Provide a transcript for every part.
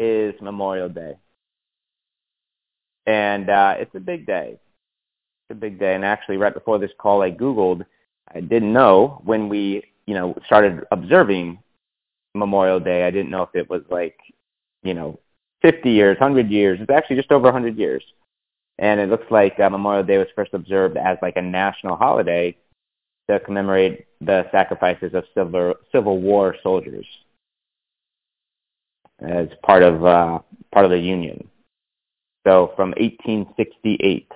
is Memorial Day. And uh, it's a big day. It's a big day. And actually, right before this call, I Googled. I didn't know when we, you know, started observing Memorial Day. I didn't know if it was like, you know, 50 years, 100 years. It's actually just over 100 years. And it looks like uh, Memorial Day was first observed as like a national holiday to commemorate the sacrifices of civil, Civil War soldiers as part of uh, part of the Union. So from 1868,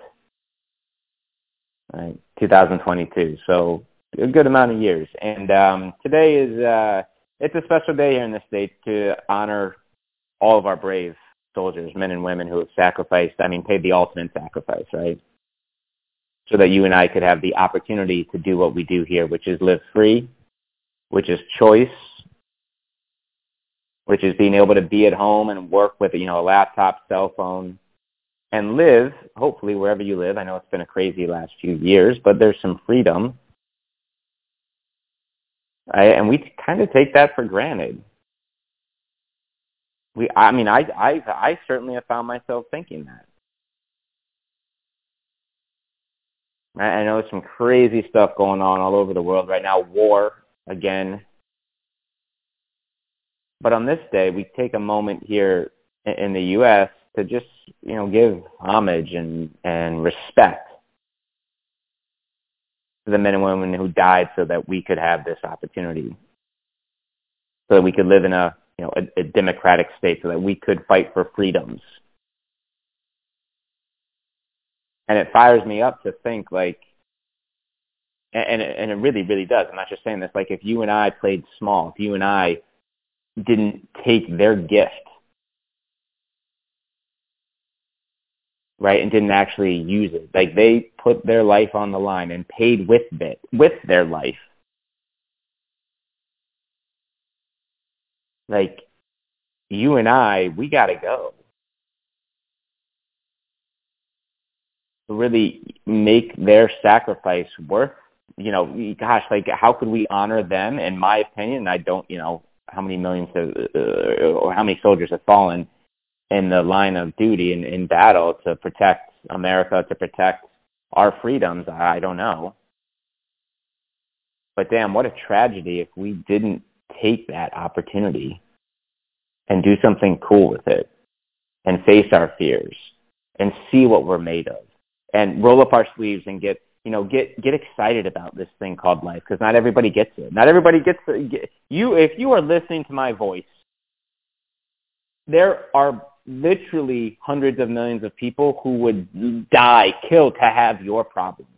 right, 2022. So a good amount of years. And um, today is uh, it's a special day here in the states to honor all of our brave soldiers, men and women who have sacrificed. I mean, paid the ultimate sacrifice, right? So that you and I could have the opportunity to do what we do here, which is live free, which is choice, which is being able to be at home and work with you know a laptop, cell phone, and live hopefully wherever you live. I know it's been a crazy last few years, but there's some freedom, I, and we kind of take that for granted. We, I mean, I, I, I certainly have found myself thinking that. I know there's some crazy stuff going on all over the world right now. War again, but on this day, we take a moment here in the U.S. to just, you know, give homage and, and respect to the men and women who died so that we could have this opportunity, so that we could live in a, you know, a, a democratic state, so that we could fight for freedoms. And it fires me up to think like, and, and it really, really does. I'm not just saying this. Like if you and I played small, if you and I didn't take their gift, right, and didn't actually use it. Like they put their life on the line and paid with it, with their life. Like you and I, we got to go. Really make their sacrifice worth, you know, gosh, like how could we honor them? In my opinion, I don't, you know, how many millions have, uh, or how many soldiers have fallen in the line of duty in, in battle to protect America, to protect our freedoms. I don't know. But damn, what a tragedy if we didn't take that opportunity and do something cool with it and face our fears and see what we're made of and roll up our sleeves and get you know, get get excited about this thing called life because not everybody gets it. Not everybody gets it. Get, you. If you are listening to my voice, there are literally hundreds of millions of people who would die, kill to have your problems.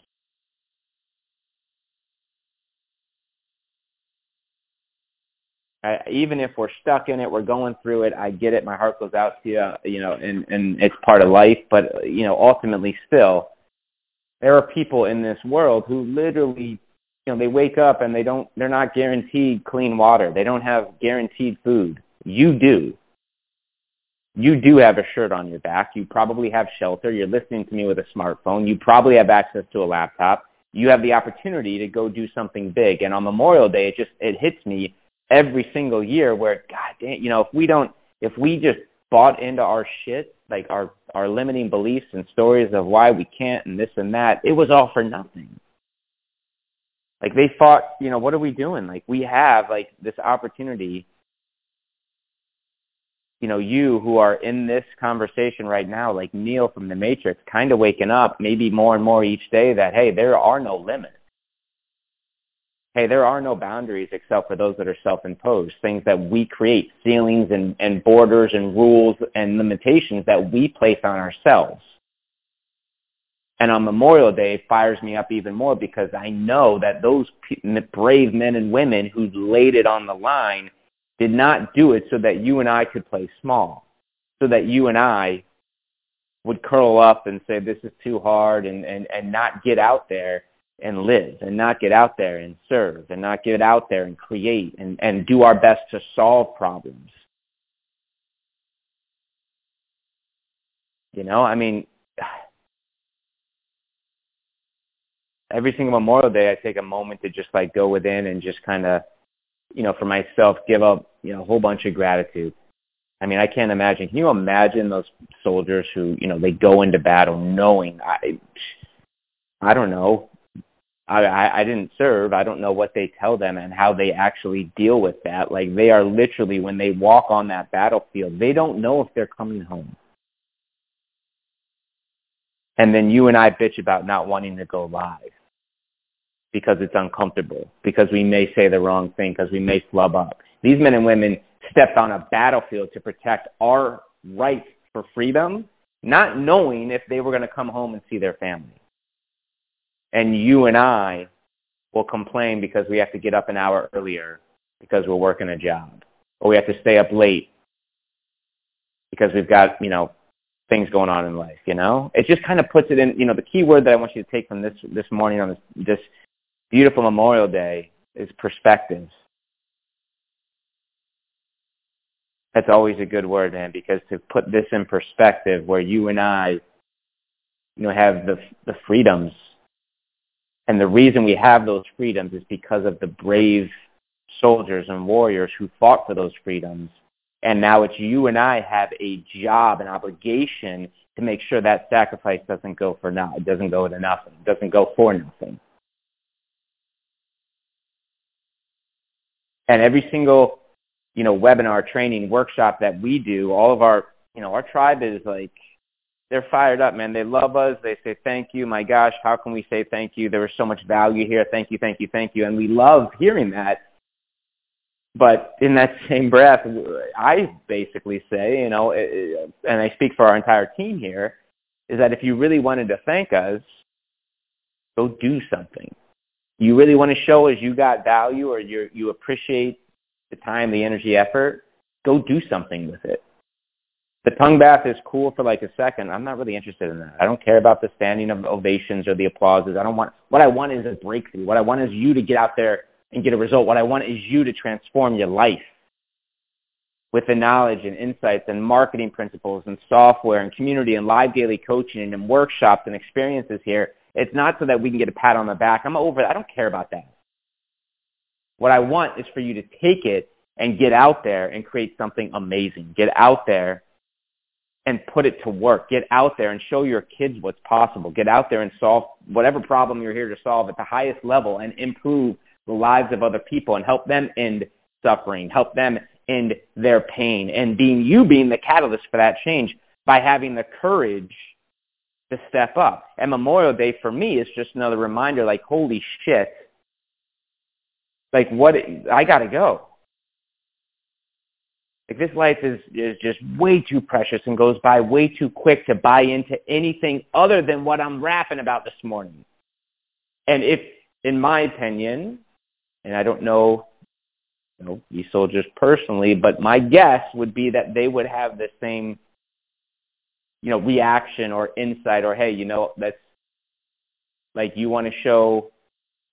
I, even if we're stuck in it, we're going through it. I get it. My heart goes out to you, you know, and and it's part of life. But you know, ultimately, still there are people in this world who literally you know they wake up and they don't they're not guaranteed clean water. They don't have guaranteed food. You do. You do have a shirt on your back. You probably have shelter. You're listening to me with a smartphone. You probably have access to a laptop. You have the opportunity to go do something big. And on memorial day it just it hits me every single year where god damn you know if we don't if we just bought into our shit like our our limiting beliefs and stories of why we can't and this and that, it was all for nothing. Like they fought, you know, what are we doing? Like we have like this opportunity. You know, you who are in this conversation right now, like Neil from the Matrix, kind of waking up maybe more and more each day that, hey, there are no limits hey, there are no boundaries except for those that are self-imposed, things that we create, ceilings and, and borders and rules and limitations that we place on ourselves. And on Memorial Day, it fires me up even more because I know that those brave men and women who laid it on the line did not do it so that you and I could play small. so that you and I would curl up and say this is too hard and, and, and not get out there and live and not get out there and serve and not get out there and create and, and do our best to solve problems. You know, I mean, every single Memorial Day, I take a moment to just like go within and just kind of, you know, for myself, give up, you know, a whole bunch of gratitude. I mean, I can't imagine. Can you imagine those soldiers who, you know, they go into battle knowing I, I don't know, I, I, didn't serve. I don't know what they tell them and how they actually deal with that. Like they are literally when they walk on that battlefield, they don't know if they're coming home. And then you and I bitch about not wanting to go live because it's uncomfortable, because we may say the wrong thing, because we may flub up. These men and women stepped on a battlefield to protect our right for freedom, not knowing if they were going to come home and see their family. And you and I will complain because we have to get up an hour earlier because we're working a job, or we have to stay up late because we've got, you know, things going on in life, you know? It just kind of puts it in, you know, the key word that I want you to take from this this morning on this, this beautiful Memorial Day is perspective. That's always a good word, man, because to put this in perspective where you and I, you know, have the, the freedoms. And the reason we have those freedoms is because of the brave soldiers and warriors who fought for those freedoms. And now it's you and I have a job, an obligation to make sure that sacrifice doesn't go for naught. It doesn't go to nothing. It doesn't go for nothing. And every single, you know, webinar, training, workshop that we do, all of our, you know, our tribe is like, they're fired up, man. They love us. They say, thank you. My gosh, how can we say thank you? There was so much value here. Thank you, thank you, thank you. And we love hearing that. But in that same breath, I basically say, you know, and I speak for our entire team here, is that if you really wanted to thank us, go do something you really want to show us you got value or you you appreciate the time, the energy, effort, go do something with it. The tongue bath is cool for like a second. I'm not really interested in that. I don't care about the standing of ovations or the applauses. I don't want what I want is a breakthrough. What I want is you to get out there and get a result. What I want is you to transform your life with the knowledge and insights and marketing principles and software and community and live daily coaching and workshops and experiences here it's not so that we can get a pat on the back. I'm over that. I don't care about that. What I want is for you to take it and get out there and create something amazing. Get out there and put it to work. Get out there and show your kids what's possible. Get out there and solve whatever problem you're here to solve at the highest level and improve the lives of other people and help them end suffering, help them end their pain, and being you being the catalyst for that change by having the courage to step up. And Memorial Day for me is just another reminder like, holy shit, like what, I gotta go. Like this life is, is just way too precious and goes by way too quick to buy into anything other than what I'm rapping about this morning. And if, in my opinion, and I don't know, you know these soldiers personally, but my guess would be that they would have the same you know, reaction or insight or, hey, you know, that's like you want to show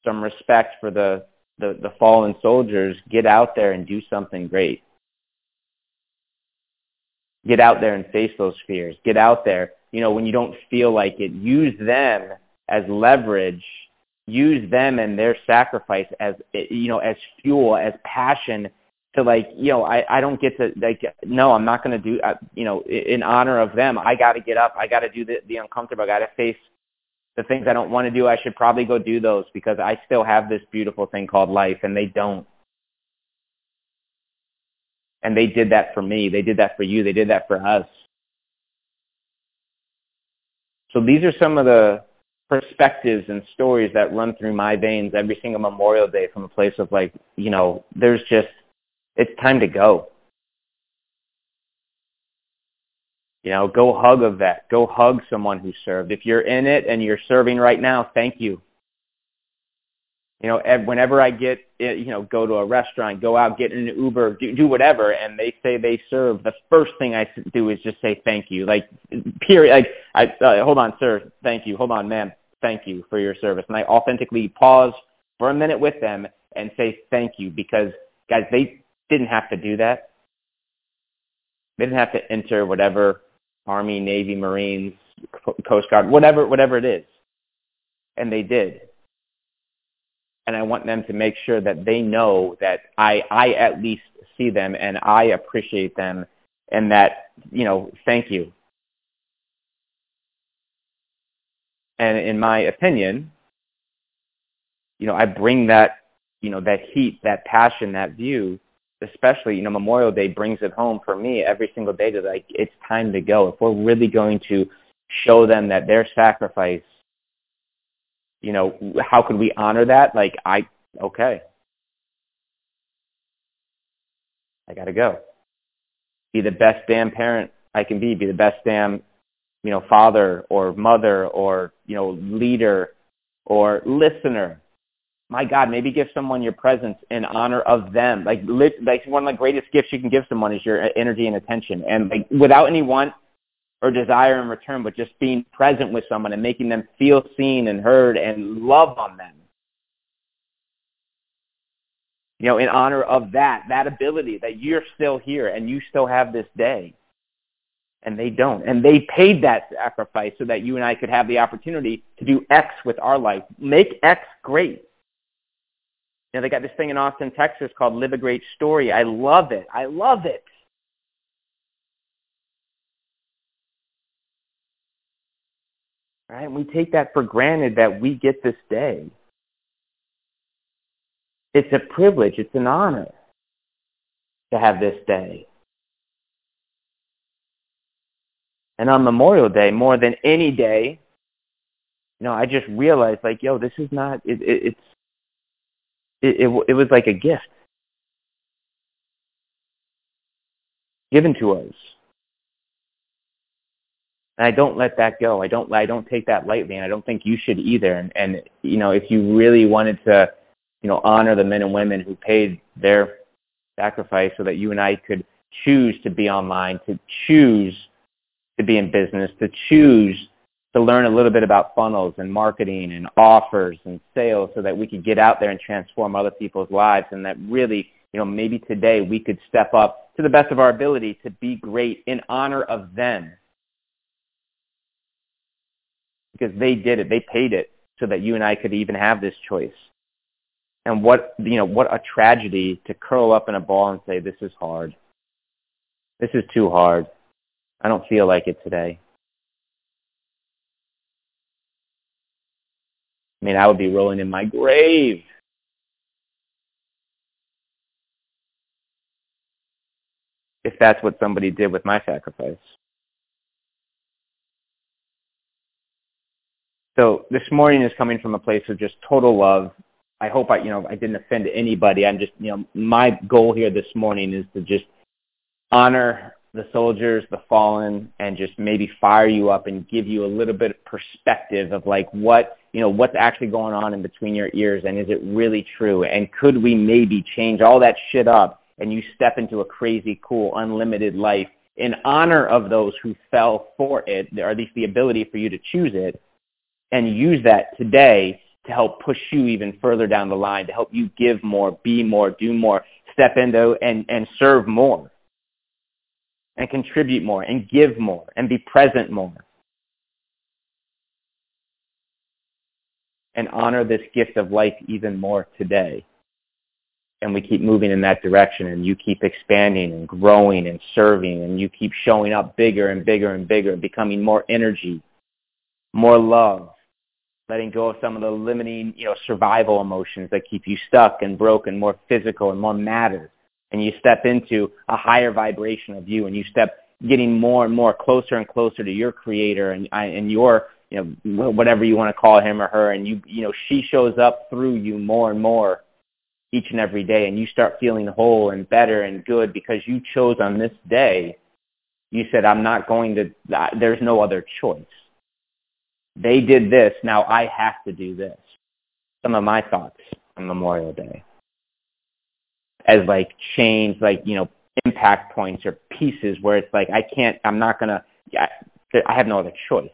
some respect for the, the, the fallen soldiers, get out there and do something great. Get out there and face those fears. Get out there, you know, when you don't feel like it, use them as leverage. Use them and their sacrifice as, you know, as fuel, as passion to like you know I I don't get to like no I'm not going to do uh, you know in honor of them I got to get up I got to do the the uncomfortable I got to face the things I don't want to do I should probably go do those because I still have this beautiful thing called life and they don't and they did that for me they did that for you they did that for us so these are some of the perspectives and stories that run through my veins every single Memorial Day from a place of like, you know, there's just it's time to go. You know, go hug a vet. Go hug someone who served. If you're in it and you're serving right now, thank you. You know, whenever I get, eh, you know, go to a restaurant, go out, get an Uber, do, do whatever, and they say they serve, the first thing I do is just say thank you. Like, period. Like, I uh, hold on, sir, thank you. Hold on, ma'am, thank you for your service. And I authentically pause for a minute with them and say thank you because, guys, they didn't have to do that. They didn't have to enter whatever Army, Navy, Marines, Coast Guard, whatever, whatever it is, and they did and I want them to make sure that they know that I, I at least see them and I appreciate them and that, you know, thank you. And in my opinion, you know, I bring that, you know, that heat, that passion, that view, especially, you know, Memorial Day brings it home for me every single day to like, it's time to go. If we're really going to show them that their sacrifice you know, how could we honor that? Like, I, okay. I got to go. Be the best damn parent I can be. Be the best damn, you know, father or mother or, you know, leader or listener. My God, maybe give someone your presence in honor of them. Like, like one of the greatest gifts you can give someone is your energy and attention. And like, without any want, or desire in return, but just being present with someone and making them feel seen and heard and love on them. You know, in honor of that, that ability that you're still here and you still have this day. And they don't. And they paid that sacrifice so that you and I could have the opportunity to do X with our life. Make X great. You know, they got this thing in Austin, Texas called Live a Great Story. I love it. I love it. Right? And we take that for granted that we get this day. It's a privilege, it's an honor to have this day. And on Memorial Day, more than any day, you know, I just realized like, yo, this is not, it, it, it's, it, it, it was like a gift given to us. And I don't let that go. I don't I don't take that lightly, and I don't think you should either. And, and you know, if you really wanted to, you know, honor the men and women who paid their sacrifice so that you and I could choose to be online, to choose to be in business, to choose to learn a little bit about funnels and marketing and offers and sales so that we could get out there and transform other people's lives and that really, you know, maybe today we could step up to the best of our ability to be great in honor of them because they did it. They paid it so that you and I could even have this choice. And what, you know, what a tragedy to curl up in a ball and say, this is hard. This is too hard. I don't feel like it today. I mean, I would be rolling in my grave. If that's what somebody did with my sacrifice. So this morning is coming from a place of just total love. I hope I, you know, I didn't offend anybody. I'm just, you know, my goal here this morning is to just honor the soldiers, the fallen, and just maybe fire you up and give you a little bit of perspective of like what, you know, what's actually going on in between your ears and is it really true? And could we maybe change all that shit up and you step into a crazy, cool, unlimited life in honor of those who fell for it, or at least the ability for you to choose it, and use that today to help push you even further down the line, to help you give more, be more, do more, step into and, and serve more and contribute more and give more and be present more. And honor this gift of life even more today. And we keep moving in that direction and you keep expanding and growing and serving and you keep showing up bigger and bigger and bigger, becoming more energy, more love, letting go of some of the limiting, you know, survival emotions that keep you stuck and broken, more physical and more matter. And you step into a higher vibration of you and you step getting more and more closer and closer to your creator and, and your, you know, whatever you want to call him or her. And you, you know, she shows up through you more and more each and every day and you start feeling whole and better and good because you chose on this day, you said, I'm not going to, there's no other choice. They did this, now I have to do this. Some of my thoughts on Memorial Day as like change, like, you know, impact points or pieces where it's like, I can't, I'm not going to, I have no other choice.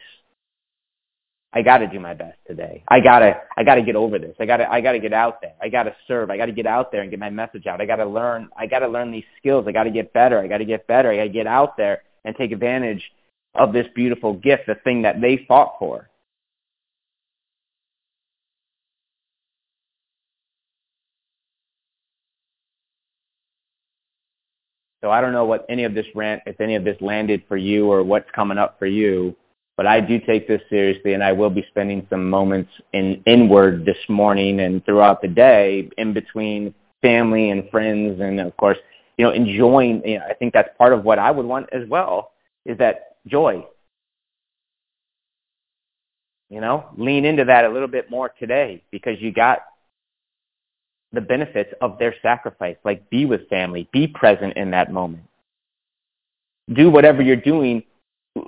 I got to do my best today. I got to I got to get over this. I got to I got to get out there. I got to serve. I got to get out there and get my message out. I got to learn I got to learn these skills. I got to get better. I got to get better. I got to get out there and take advantage of this beautiful gift, the thing that they fought for. So I don't know what any of this rant, if any of this landed for you or what's coming up for you, but I do take this seriously and I will be spending some moments in inward this morning and throughout the day in between family and friends and of course, you know, enjoying, you know, I think that's part of what I would want as well is that joy. You know, lean into that a little bit more today because you got the benefits of their sacrifice. Like be with family, be present in that moment. Do whatever you're doing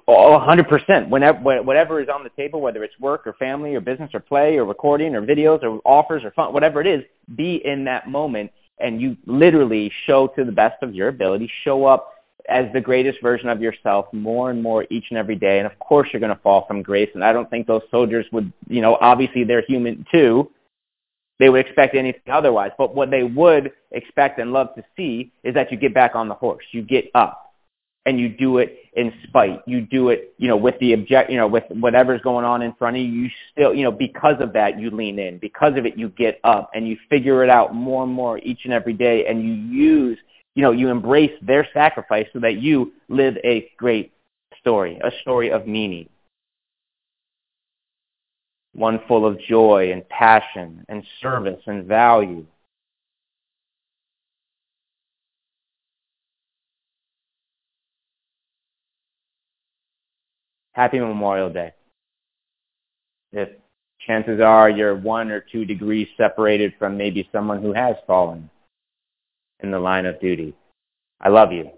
all 100%. Whenever, whatever is on the table, whether it's work or family or business or play or recording or videos or offers or fun, whatever it is, be in that moment and you literally show to the best of your ability, show up as the greatest version of yourself more and more each and every day. And of course you're going to fall from grace. And I don't think those soldiers would, you know, obviously they're human too they would expect anything otherwise. But what they would expect and love to see is that you get back on the horse. You get up and you do it in spite. You do it, you know, with the object, you know, with whatever's going on in front of you. You still, you know, because of that, you lean in. Because of it, you get up and you figure it out more and more each and every day. And you use, you know, you embrace their sacrifice so that you live a great story, a story of meaning one full of joy and passion and service and value. Happy Memorial Day. If chances are you're one or two degrees separated from maybe someone who has fallen in the line of duty, I love you.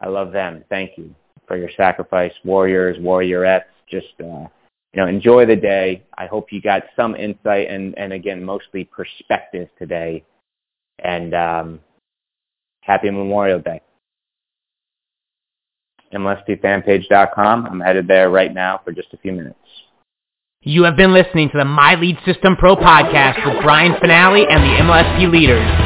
I love them. Thank you for your sacrifice, warriors, warriorettes. Just uh, you know, enjoy the day. I hope you got some insight and, and again, mostly perspective today. And um, happy Memorial Day. MLSPfanpage.com. I'm headed there right now for just a few minutes. You have been listening to the My Lead System Pro podcast with Brian Fanale and the MLSP leaders.